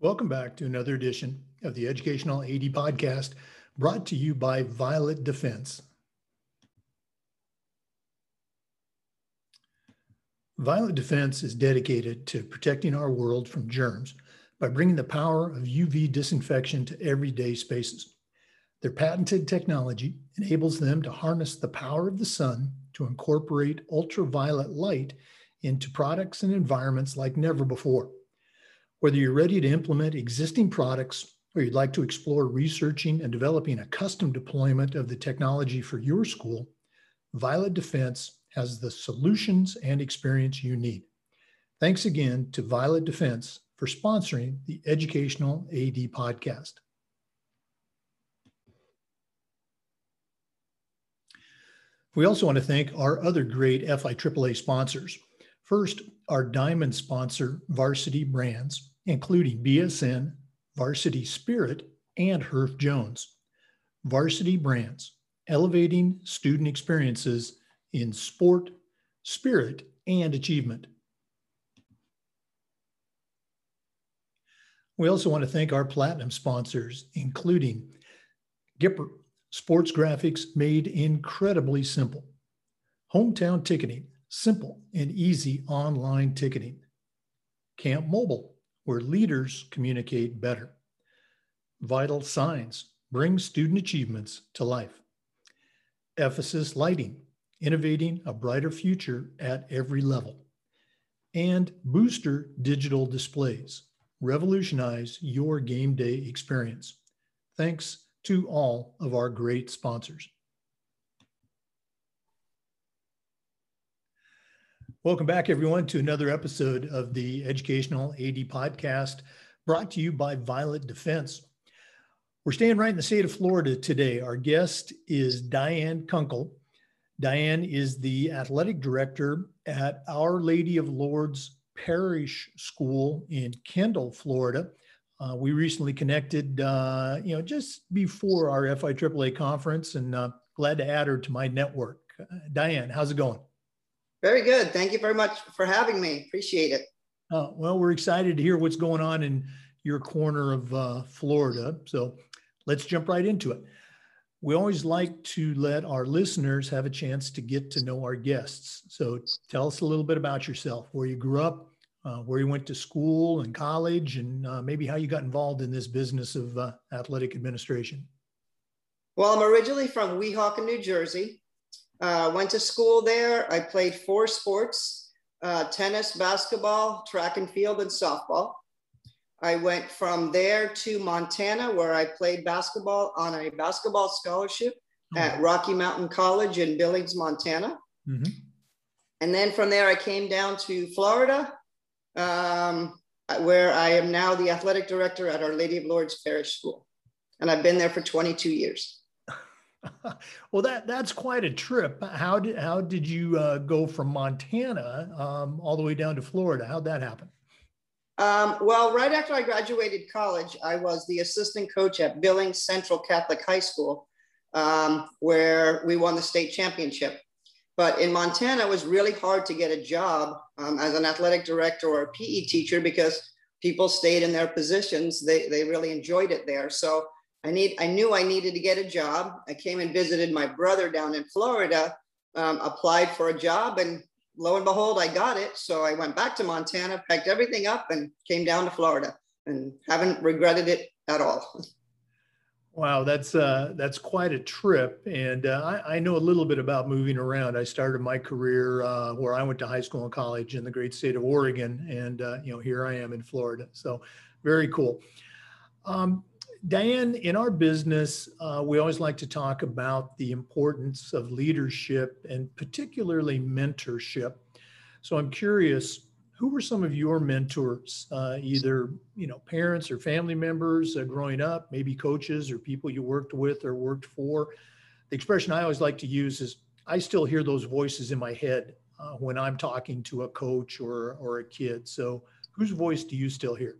Welcome back to another edition of the Educational AD Podcast brought to you by Violet Defense. Violet Defense is dedicated to protecting our world from germs by bringing the power of UV disinfection to everyday spaces. Their patented technology enables them to harness the power of the sun to incorporate ultraviolet light into products and environments like never before. Whether you're ready to implement existing products or you'd like to explore researching and developing a custom deployment of the technology for your school, Violet Defense has the solutions and experience you need. Thanks again to Violet Defense for sponsoring the Educational AD podcast. We also want to thank our other great FIAAA sponsors. First, our diamond sponsor, Varsity Brands, including BSN, Varsity Spirit, and Herff Jones. Varsity Brands, elevating student experiences in sport, spirit, and achievement. We also want to thank our platinum sponsors, including Gipper, sports graphics made incredibly simple. Hometown ticketing, simple and easy online ticketing. Camp Mobile, where leaders communicate better. Vital Signs, bring student achievements to life. Ephesus Lighting, innovating a brighter future at every level. And Booster Digital Displays, revolutionize your game day experience. Thanks to all of our great sponsors. Welcome back, everyone, to another episode of the Educational AD Podcast brought to you by Violet Defense. We're staying right in the state of Florida today. Our guest is Diane Kunkel. Diane is the athletic director at Our Lady of Lourdes Parish School in Kendall, Florida. Uh, we recently connected, uh, you know, just before our FIAAA conference, and uh, glad to add her to my network. Uh, Diane, how's it going? Very good. Thank you very much for having me. Appreciate it. Uh, well, we're excited to hear what's going on in your corner of uh, Florida. So let's jump right into it we always like to let our listeners have a chance to get to know our guests. So tell us a little bit about yourself, where you grew up, uh, where you went to school and college, and uh, maybe how you got involved in this business of uh, athletic administration. Well, I'm originally from Weehawken, New Jersey. Uh, went to school there. I played four sports uh, tennis, basketball, track and field, and softball. I went from there to Montana, where I played basketball on a basketball scholarship oh. at Rocky Mountain College in Billings, Montana. Mm-hmm. And then from there, I came down to Florida, um, where I am now the athletic director at Our Lady of Lourdes Parish School. And I've been there for 22 years. well, that that's quite a trip. How did how did you uh, go from Montana um, all the way down to Florida? How'd that happen? Um, well, right after I graduated college, I was the assistant coach at Billings Central Catholic High School, um, where we won the state championship. But in Montana, it was really hard to get a job um, as an athletic director or a PE teacher because people stayed in their positions. They, they really enjoyed it there. So I need I knew I needed to get a job. I came and visited my brother down in Florida, um, applied for a job, and lo and behold, I got it. So I went back to Montana, packed everything up, and came down to Florida, and haven't regretted it at all. Wow, that's uh, that's quite a trip, and uh, I, I, know a little bit about moving around. I started my career uh, where I went to high school and college in the great state of Oregon, and uh, you know here I am in Florida. So, very cool. Um, Diane, in our business, uh, we always like to talk about the importance of leadership and particularly mentorship. So I'm curious, who were some of your mentors, uh, either you know parents or family members uh, growing up, maybe coaches or people you worked with or worked for? The expression I always like to use is, "I still hear those voices in my head uh, when I'm talking to a coach or or a kid." So, whose voice do you still hear?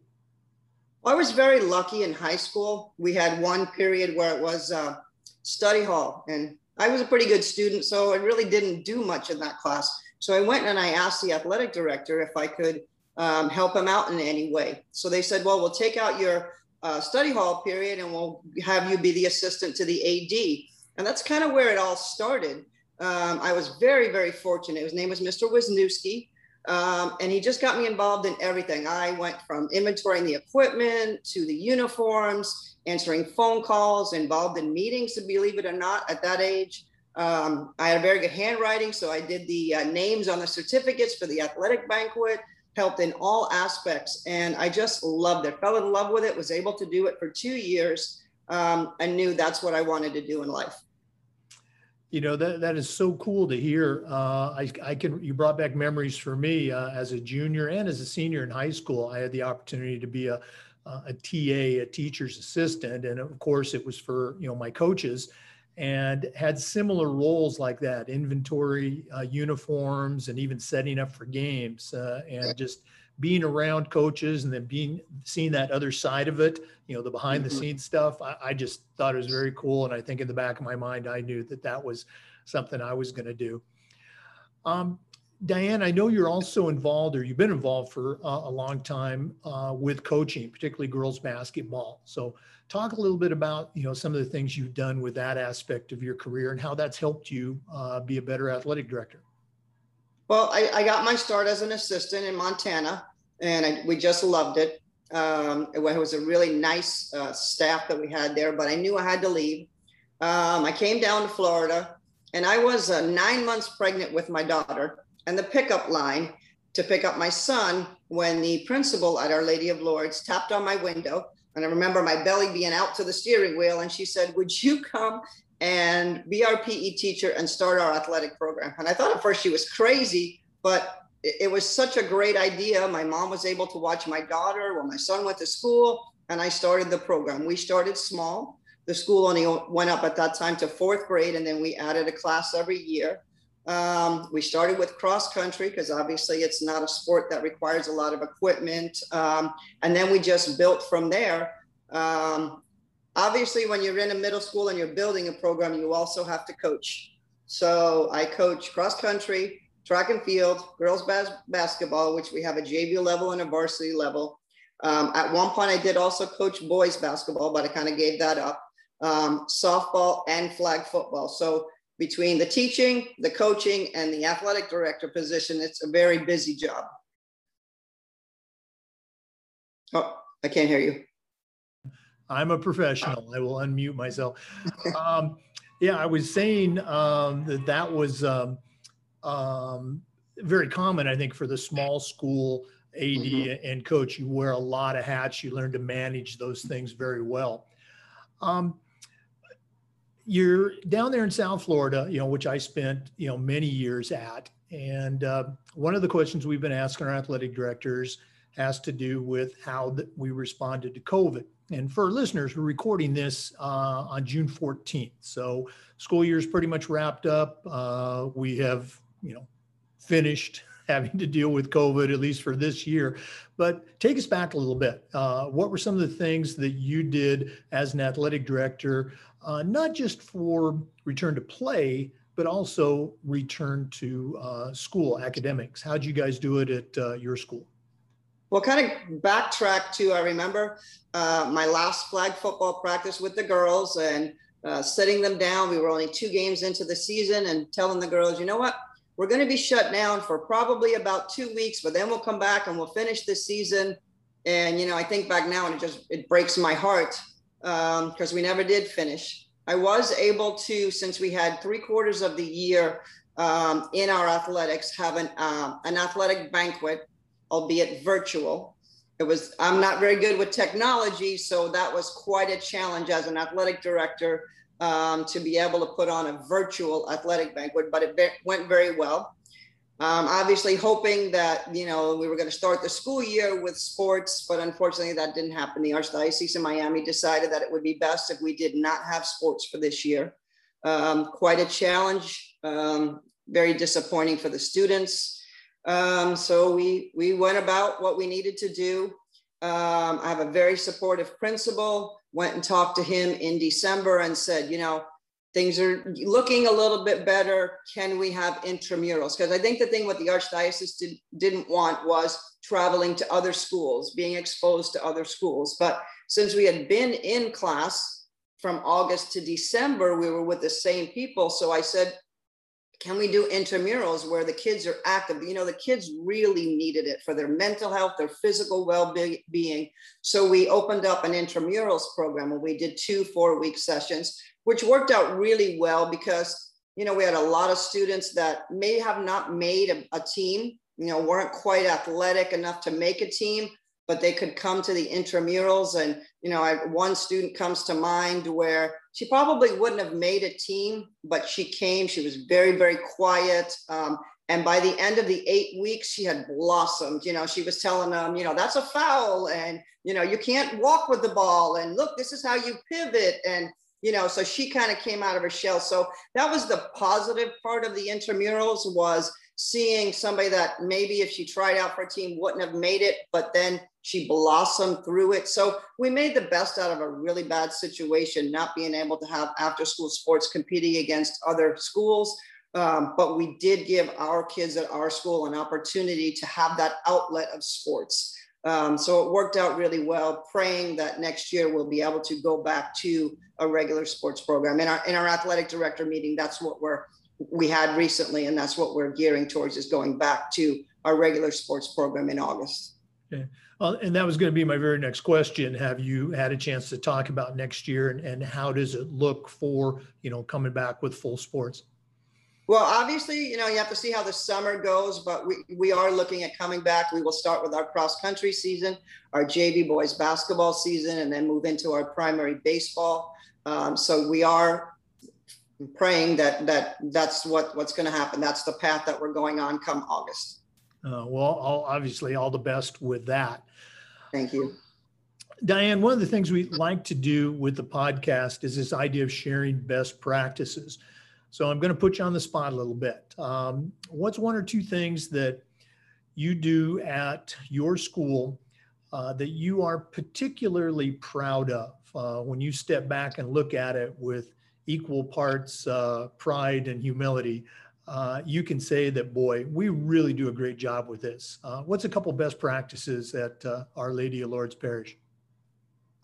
I was very lucky in high school. We had one period where it was uh, study hall, and I was a pretty good student, so I really didn't do much in that class. So I went and I asked the athletic director if I could um, help him out in any way. So they said, well, we'll take out your uh, study hall period and we'll have you be the assistant to the AD. And that's kind of where it all started. Um, I was very, very fortunate. His name was Mr. Wisniewski. Um, and he just got me involved in everything. I went from inventorying the equipment to the uniforms, answering phone calls, involved in meetings, believe it or not, at that age. Um, I had a very good handwriting, so I did the uh, names on the certificates for the athletic banquet, helped in all aspects. And I just loved it, fell in love with it, was able to do it for two years, um, and knew that's what I wanted to do in life you know that that is so cool to hear. Uh, I I can you brought back memories for me uh, as a junior and as a senior in high school. I had the opportunity to be a a TA, a teacher's assistant, and of course it was for you know my coaches, and had similar roles like that: inventory, uh, uniforms, and even setting up for games, uh, and just being around coaches and then being seeing that other side of it you know the behind the mm-hmm. scenes stuff I, I, just thought it was very cool and i think in the back of my mind i knew that that was something i was going to do. Um, diane i know you're also involved or you've been involved for uh, a long time uh, with coaching particularly girls basketball. So talk a little bit about you know some of the things you've done with that aspect of your career and how that's helped you uh, be a better athletic director well, I, I, got my start as an assistant in Montana, and I, we just loved it. Um, it, was a really nice uh, staff that we had there, but I knew I had to leave. Um, I came down to Florida, and I was uh, nine months pregnant with my daughter, and the pickup line to pick up my son when the principal at Our Lady of Lourdes tapped on my window. And I remember my belly being out to the steering wheel, and she said, Would you come and be our PE teacher and start our athletic program. And I thought at first she was crazy, but it, was such a great idea. My mom was able to watch my daughter while my son went to school, and I started the program. We started small. The school only went up at that time to fourth grade, and then we added a class every year. Um, we started with cross country because obviously it's not a sport that requires a lot of equipment. Um, and then we just built from there. Um, obviously when you're in a middle school and you're building a program you also have to coach so i coach cross country track and field girls bas- basketball which we have a jv level and a varsity level um, at one point i did also coach boys basketball but i kind of gave that up um, softball and flag football so between the teaching the coaching and the athletic director position it's a very busy job oh i can't hear you I'm a professional. I will unmute myself. Um, yeah, I was saying um, that that was um, um, very common, I think, for the small school AD mm-hmm. and coach. You wear a lot of hats. You learn to manage those things very well. Um, you're down there in South Florida, you know, which I spent, you know, many years at. And uh, one of the questions we've been asking our athletic directors has to do with how we responded to COVID. And for listeners, we're recording this uh, on June 14th. So school year is pretty much wrapped up. Uh, we have, you know, finished having to deal with COVID, at least for this year. But take us back a little bit. Uh, what were some of the things that you did as an athletic director, uh, not just for return to play, but also return to uh, school academics? How'd you guys do it at uh, your school? Well, kind of backtrack to I remember uh, my last flag football practice with the girls and uh, setting them down. We were only two games into the season and telling the girls, you know what, we're going to be shut down for probably about two weeks, but then we'll come back and we'll finish the season. And you know, I think back now and it just it breaks my heart because um, we never did finish. I was able to, since we had three quarters of the year um, in our athletics, have an uh, an athletic banquet albeit virtual. It was, I'm not very good with technology, so that was quite a challenge as an athletic director um, to be able to put on a virtual athletic banquet, but it went very well. Um, obviously, hoping that you know we were going to start the school year with sports, but unfortunately, that didn't happen. The Archdiocese of Miami decided that it would be best if we did not have sports for this year. Um, quite a challenge, um, very disappointing for the students. Um, so we we went about what we needed to do. Um, I have a very supportive principal. Went and talked to him in December and said, you know, things are looking a little bit better. Can we have intramurals? Because I think the thing what the Archdiocese did, didn't want was traveling to other schools, being exposed to other schools. But since we had been in class from August to December, we were with the same people. So I said, can we do intramurals where the kids are active? You know, the kids really needed it for their mental health, their physical well being. So we opened up an intramurals program and we did two four week sessions, which worked out really well because, you know, we had a lot of students that may have not made a, a team, you know, weren't quite athletic enough to make a team, but they could come to the intramurals. And, you know, I, one student comes to mind where she probably wouldn't have made a team, but she came. She was very, very quiet. Um, and by the end of the eight weeks, she had blossomed. You know, she was telling them, you know, that's a foul, and you know, you can't walk with the ball, and look, this is how you pivot, and you know, so she kind of came out of her shell. So that was the positive part of the intramurals was seeing somebody that maybe if she tried out for a team wouldn't have made it, but then she blossomed through it. So we made the best out of a really bad situation, not being able to have after school sports competing against other schools. Um, but we did give our kids at our school an opportunity to have that outlet of sports. Um, so it worked out really well, praying that next year we'll be able to go back to a regular sports program. In our, in our athletic director meeting, that's what we're, we had recently, and that's what we're gearing towards is going back to our regular sports program in August. Okay. Uh, and that was going to be my very next question. Have you had a chance to talk about next year and, and how does it look for, you know, coming back with full sports? Well, obviously, you know, you have to see how the summer goes, but we, we are looking at coming back. We will start with our cross country season, our JV boys basketball season, and then move into our primary baseball. Um, so we are praying that that that's what what's going to happen. That's the path that we're going on come August. Uh, well, all, obviously, all the best with that. Thank you. Diane, one of the things we like to do with the podcast is this idea of sharing best practices. So I'm going to put you on the spot a little bit. Um, what's one or two things that you do at your school uh, that you are particularly proud of uh, when you step back and look at it with equal parts uh, pride and humility? uh, you can say that, boy, we really do a great job with this. Uh, what's a couple best practices at uh, Our Lady of Lourdes Parish?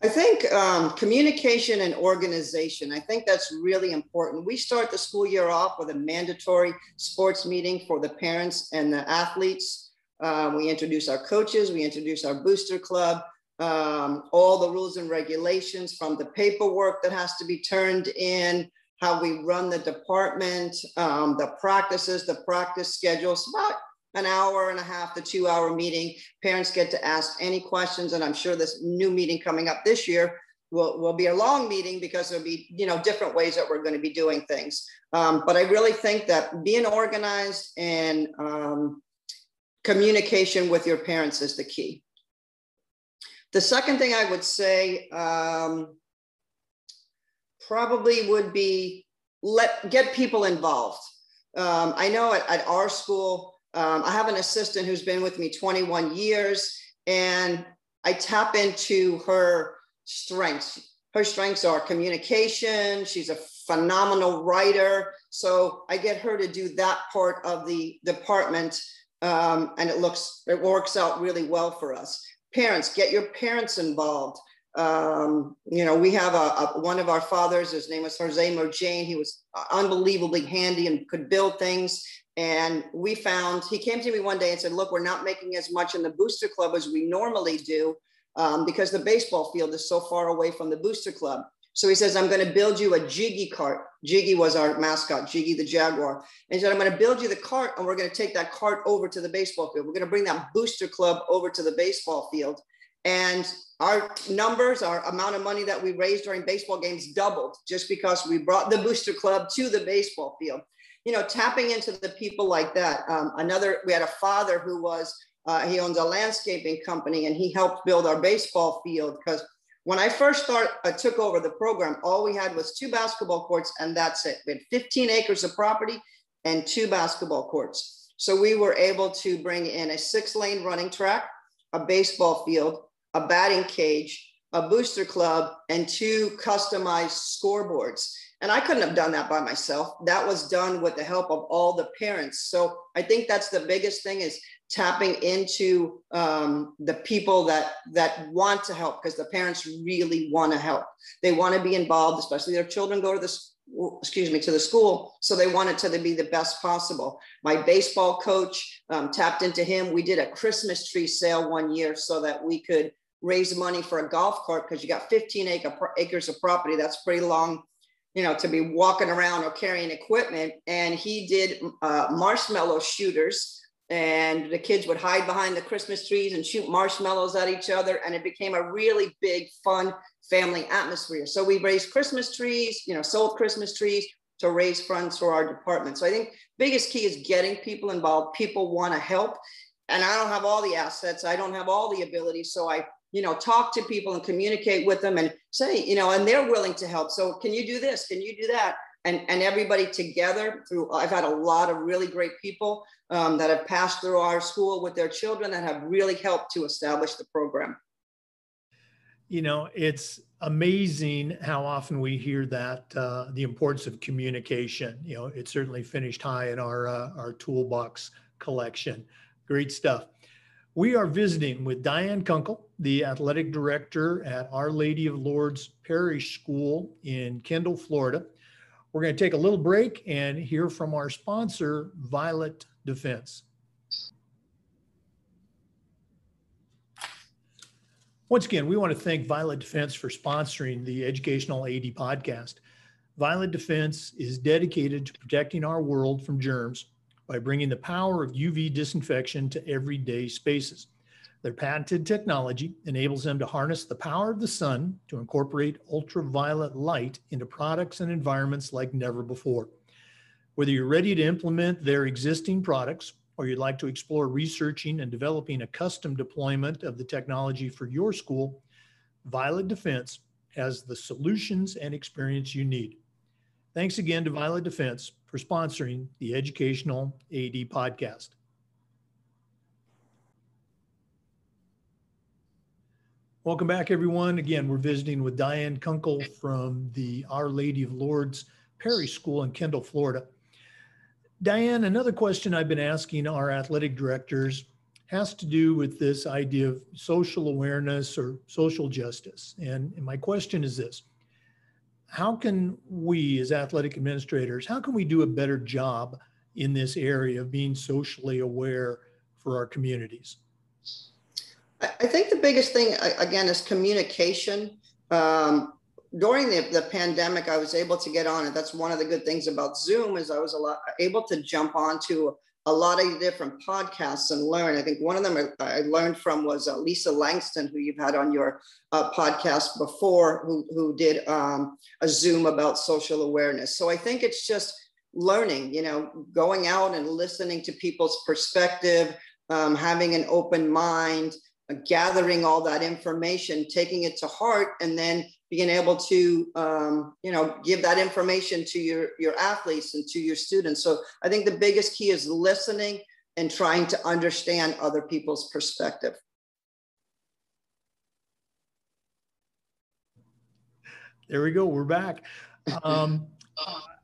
I think um, communication and organization, I think that's really important. We start the school year off with a mandatory sports meeting for the parents and the athletes. Um, we introduce our coaches, we introduce our booster club, um, all the rules and regulations from the paperwork that has to be turned in, how we run the department, um, the practices, the practice schedules, about an hour and a half to two hour meeting. Parents get to ask any questions. And I'm sure this new meeting coming up this year will, will be a long meeting because there'll be, you know, different ways that we're going to be doing things. Um, but I really think that being organized and um, communication with your parents is the key. The second thing I would say, um, probably would be let get people involved. Um, I know at, at our school, um, I have an assistant who's been with me 21 years, and I tap into her strengths. Her strengths are communication. She's a phenomenal writer. So I get her to do that part of the department, um, and it looks it works out really well for us. Parents, get your parents involved um, you know, we have a, a, one of our fathers, his name was Jose Mojane. He was unbelievably handy and could build things. And we found, he came to me one day and said, look, we're not making as much in the booster club as we normally do um, because the baseball field is so far away from the booster club. So he says, I'm going to build you a Jiggy cart. Jiggy was our mascot, Jiggy the Jaguar. And he said, I'm going to build you the cart and we're going to take that cart over to the baseball field. We're going to bring that booster club over to the baseball field. And our numbers, our amount of money that we raised during baseball games doubled just because we brought the booster club to the baseball field. You know, tapping into the people like that. Um, another, we had a father who was, uh, he owns a landscaping company and he helped build our baseball field because when I first started, took over the program, all we had was two basketball courts and that's it. We had 15 acres of property and two basketball courts. So we were able to bring in a six lane running track, a baseball field, a batting cage, a booster club, and two customized scoreboards. And I couldn't have done that by myself. That was done with the help of all the parents. So I think that's the biggest thing is tapping into um, the people that that want to help because the parents really want to help. They want to be involved, especially their children go to this excuse me to the school so they want it to be the best possible. My baseball coach um, tapped into him. We did a christmas tree sale one year so that we could raise money for a golf cart because you got 15 acre, acres of property. That's pretty long you know to be walking around or carrying equipment. And he did uh, marshmallow shooters and the kids would hide behind the Christmas trees and shoot marshmallows at each other. And it became a really big, fun family atmosphere. So we raised Christmas trees, you know, sold Christmas trees to raise funds for our department. So I think biggest key is getting people involved. People want to help. And I don't have all the assets. I don't have all the abilities. So I, you know, talk to people and communicate with them and say, you know, and they're willing to help. So can you do this? Can you do that? And, and everybody together through i've had a lot of really great people um, that have passed through our school with their children that have really helped to establish the program. You know it's amazing how often we hear that uh, the importance of communication. You know it certainly finished high in our uh, our toolbox collection. Great stuff. We are visiting with diane kunkel the athletic director at our lady of lourdes parish school in kendall florida we're going to take a little break and hear from our sponsor, Violet Defense. Once again, we want to thank Violet Defense for sponsoring the Educational AD podcast. Violet Defense is dedicated to protecting our world from germs by bringing the power of UV disinfection to everyday spaces. Their patented technology enables them to harness the power of the sun to incorporate ultraviolet light into products and environments like never before. Whether you're ready to implement their existing products or you'd like to explore researching and developing a custom deployment of the technology for your school, Violet Defense has the solutions and experience you need. Thanks again to Violet Defense for sponsoring the Educational AD podcast. Welcome back, everyone. Again, we're visiting with Diane Kunkel from the Our Lady of Lourdes Parish School in Kendall, Florida. Diane, another question I've been asking our athletic directors has to do with this idea of social awareness or social justice. And, and my question is this How can we, as athletic administrators, how can we do a better job in this area of being socially aware for our communities? I think the biggest thing again is communication. Um, during the, the pandemic, I was able to get on it. That's one of the good things about Zoom is I was a lot, able to jump onto a lot of different podcasts and learn. I think one of them I learned from was uh, Lisa Langston, who you've had on your uh, podcast before, who, who did um, a Zoom about social awareness. So I think it's just learning, you know, going out and listening to people's perspective, um, having an open mind, gathering all that information, taking it to heart, and then being able to, um, you know, give that information to your, your athletes and to your students. So I think the biggest key is listening and trying to understand other people's perspective. There we go. We're back. Um,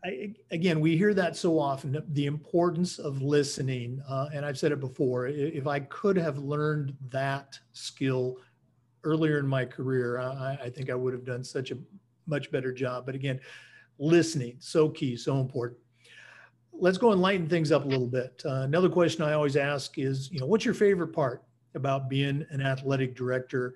I, again, we hear that so often the importance of listening. Uh, and I've said it before if I could have learned that skill earlier in my career, I, I think I would have done such a much better job. But again, listening, so key, so important. Let's go and lighten things up a little bit. Uh, another question I always ask is, you know, what's your favorite part about being an athletic director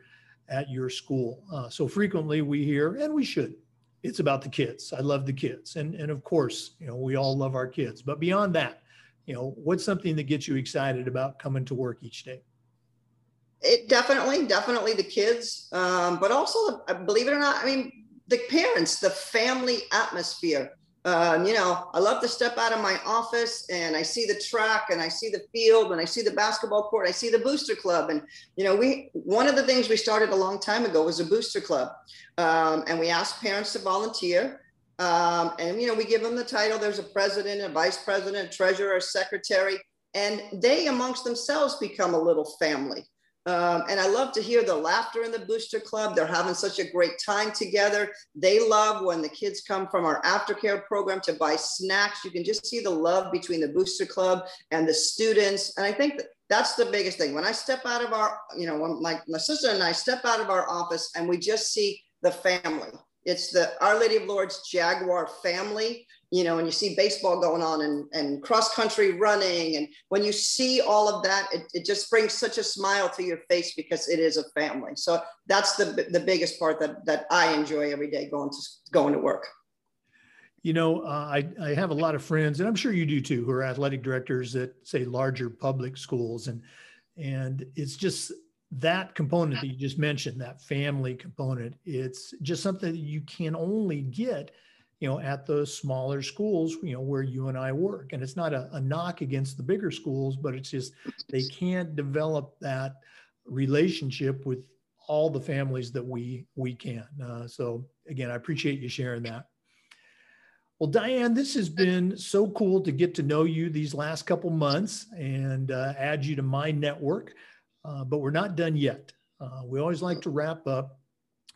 at your school? Uh, so frequently we hear, and we should, it's about the kids. I love the kids. And, and of course, you know, we all love our kids. But beyond that, you know, what's something that gets you excited about coming to work each day? It definitely, definitely the kids, um, but also, uh, believe it or not, I mean, the parents, the family atmosphere um, you know, I love to step out of my office and I see the track and I see the field and I see the basketball court, I see the booster club. And, you know, we, one of the things we started a long time ago was a booster club. Um, and we asked parents to volunteer. Um, and, you know, we give them the title. There's a president, a vice president, a treasurer, a secretary, and they amongst themselves become a little family. Um, and I love to hear the laughter in the Booster Club. They're having such a great time together. They love when the kids come from our aftercare program to buy snacks. You can just see the love between the Booster Club and the students. And I think that that's the biggest thing. When I step out of our, you know, when my, my sister and I step out of our office and we just see the family. It's the Our Lady of Lourdes Jaguar family you know, and you see baseball going on and, and cross country running. And when you see all of that, it, it just brings such a smile to your face because it is a family. So that's the, the biggest part that, that I enjoy every day going to, going to work. You know, uh, I, I have a lot of friends, and I'm sure you do too, who are athletic directors at say larger public schools. And, and it's just that component that you just mentioned, that family component, it's just something that you can only get you know, at those smaller schools, you know, where you and I work. And it's not a, a knock against the bigger schools, but it's just they can't develop that relationship with all the families that we we can. Uh, so again, I appreciate you sharing that. Well, Diane, this has been so cool to get to know you these last couple months and uh, add you to my network. Uh, but we're not done yet. Uh, we always like to wrap up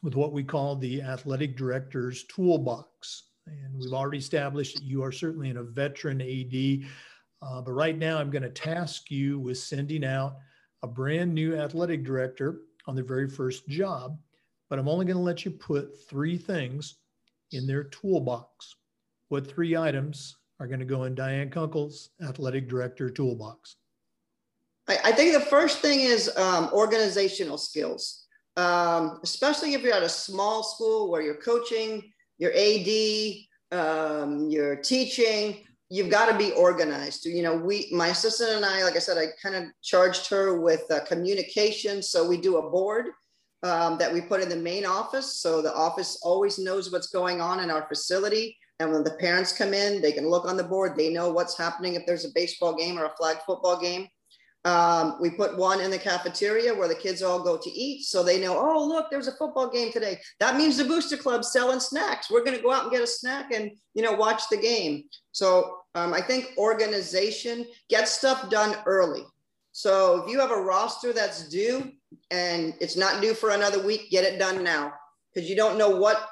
with what we call the athletic director's toolbox. And we've already established that you are certainly in a veteran AD. Uh, but right now, I'm going to task you with sending out a brand new athletic director on their very first job. But I'm only going to let you put three things in their toolbox. What three items are going to go in Diane Kunkel's athletic director toolbox? I, I think the first thing is um, organizational skills, um, especially if you're at a small school where you're coaching your AD, um, your teaching, you've got to be organized. You know, we, my assistant and I, like I said, I kind of charged her with uh, communication. So we do a board um, that we put in the main office. So the office always knows what's going on in our facility. And when the parents come in, they can look on the board. They know what's happening if there's a baseball game or a flag football game. Um, we put one in the cafeteria where the kids all go to eat. So they know, oh, look, there's a football game today. That means the Booster Club's selling snacks. We're going to go out and get a snack and, you know, watch the game. So um, I think organization, get stuff done early. So if you have a roster that's due and it's not due for another week, get it done now because you don't know what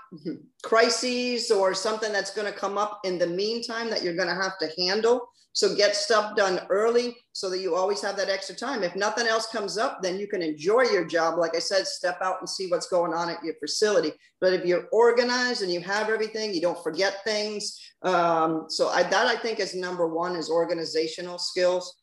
crises or something that's going to come up in the meantime that you're going to have to handle. So get stuff done early so that you always have that extra time. If nothing else comes up, then you can enjoy your job. Like I said, step out and see what's going on at your facility. But if you're organized and you have everything, you don't forget things. Um, so I, that I think is number one is organizational skills.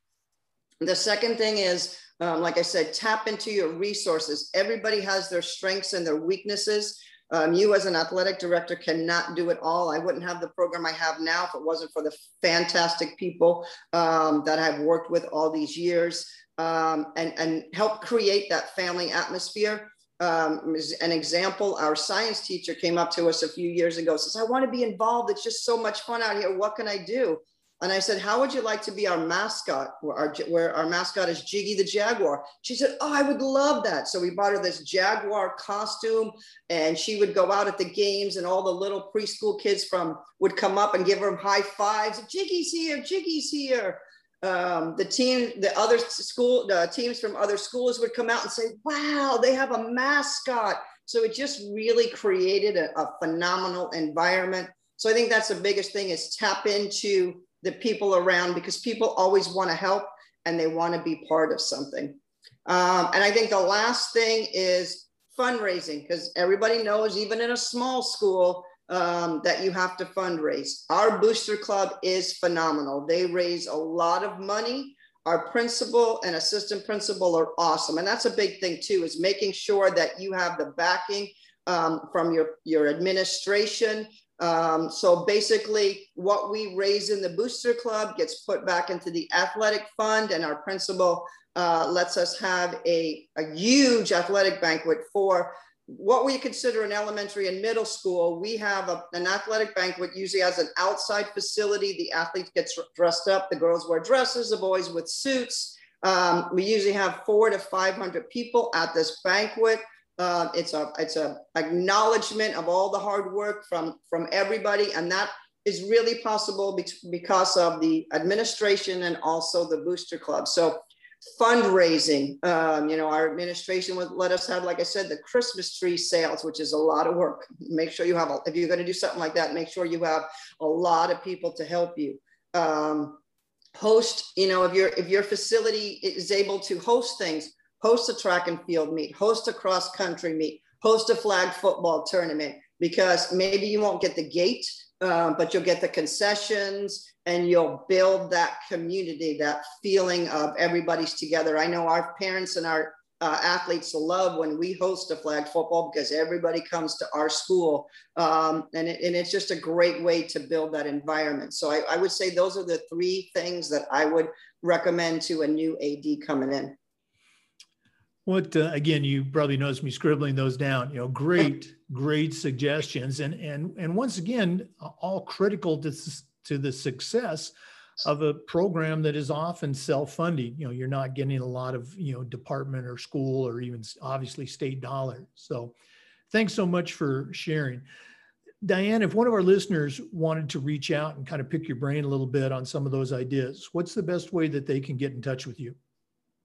The second thing is, um, like I said, tap into your resources. Everybody has their strengths and their weaknesses. Um, you as an athletic director cannot do it all. I wouldn't have the program I have now if it wasn't for the fantastic people um, that I've worked with all these years um, and, and help create that family atmosphere. Um, an example, our science teacher came up to us a few years ago, says, I want to be involved. It's just so much fun out here. What can I do? And I said, How would you like to be our mascot? Where our, where our mascot is Jiggy the Jaguar. She said, Oh, I would love that. So we bought her this Jaguar costume, and she would go out at the games, and all the little preschool kids from would come up and give her high fives. Jiggy's here, Jiggy's here. Um, the team, the other school, the teams from other schools would come out and say, Wow, they have a mascot. So it just really created a, a phenomenal environment. So I think that's the biggest thing is tap into the people around because people always want to help and they want to be part of something. Um, and I think the last thing is fundraising because everybody knows, even in a small school, um, that you have to fundraise. Our booster club is phenomenal. They raise a lot of money. Our principal and assistant principal are awesome. And that's a big thing too, is making sure that you have the backing um, from your, your administration um, so basically, what we raise in the Booster Club gets put back into the athletic fund, and our principal uh, lets us have a, a huge athletic banquet for what we consider an elementary and middle school. We have a, an athletic banquet usually as an outside facility. The athletes get dressed up. The girls wear dresses, the boys with suits. Um, we usually have four to 500 people at this banquet. Uh, it's a it's a acknowledgement of all the hard work from from everybody, and that is really possible because of the administration and also the booster club. So fundraising. Um, you know, our administration would let us have, like I said, the Christmas tree sales, which is a lot of work. Make sure you have, a, if you're going to do something like that, make sure you have a lot of people to help you. Um, host, you know, if your if your facility is able to host things, host a track and field meet, host a cross country meet, host a flag football tournament, because maybe you won't get the gate, um, but you'll get the concessions and you'll build that community, that feeling of everybody's together. I know our parents and our uh, athletes love when we host a flag football because everybody comes to our school. Um, and, it, and it's just a great way to build that environment. So I, I would say those are the three things that I would recommend to a new AD coming in. What uh, again? You probably noticed me scribbling those down. You know, great, great suggestions, and and and once again, all critical to to the success of a program that is often self-funding. You know, you're not getting a lot of, you know, department or school or even obviously state dollars. So thanks so much for sharing. Diane, if one of our listeners wanted to reach out and kind of pick your brain a little bit on some of those ideas, what's the best way that they can get in touch with you?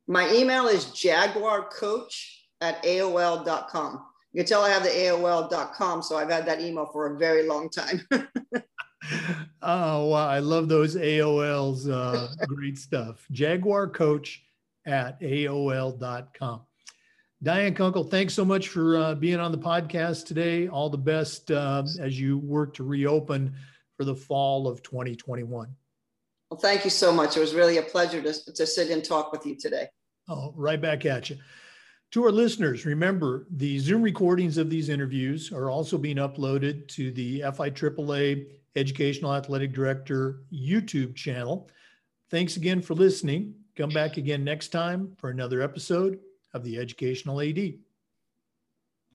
My email is jaguarcoach at AOL.com. You can tell I have the AOL.com, so I've had that email for a very long time. oh wow, I love those AOLs. Uh, great stuff. Jaguar Coach at AOL.com. Diane Kunkel, thanks so much for uh, being on the podcast today. All the best uh, as you work to reopen for the fall of 2021. Well, thank you so much. It was really a pleasure to, to sit and talk with you today. Oh, right back at you. To our listeners, remember the Zoom recordings of these interviews are also being uploaded to the FIAAA Educational Athletic Director YouTube channel. Thanks again for listening. Come back again next time for another episode of the Educational AD.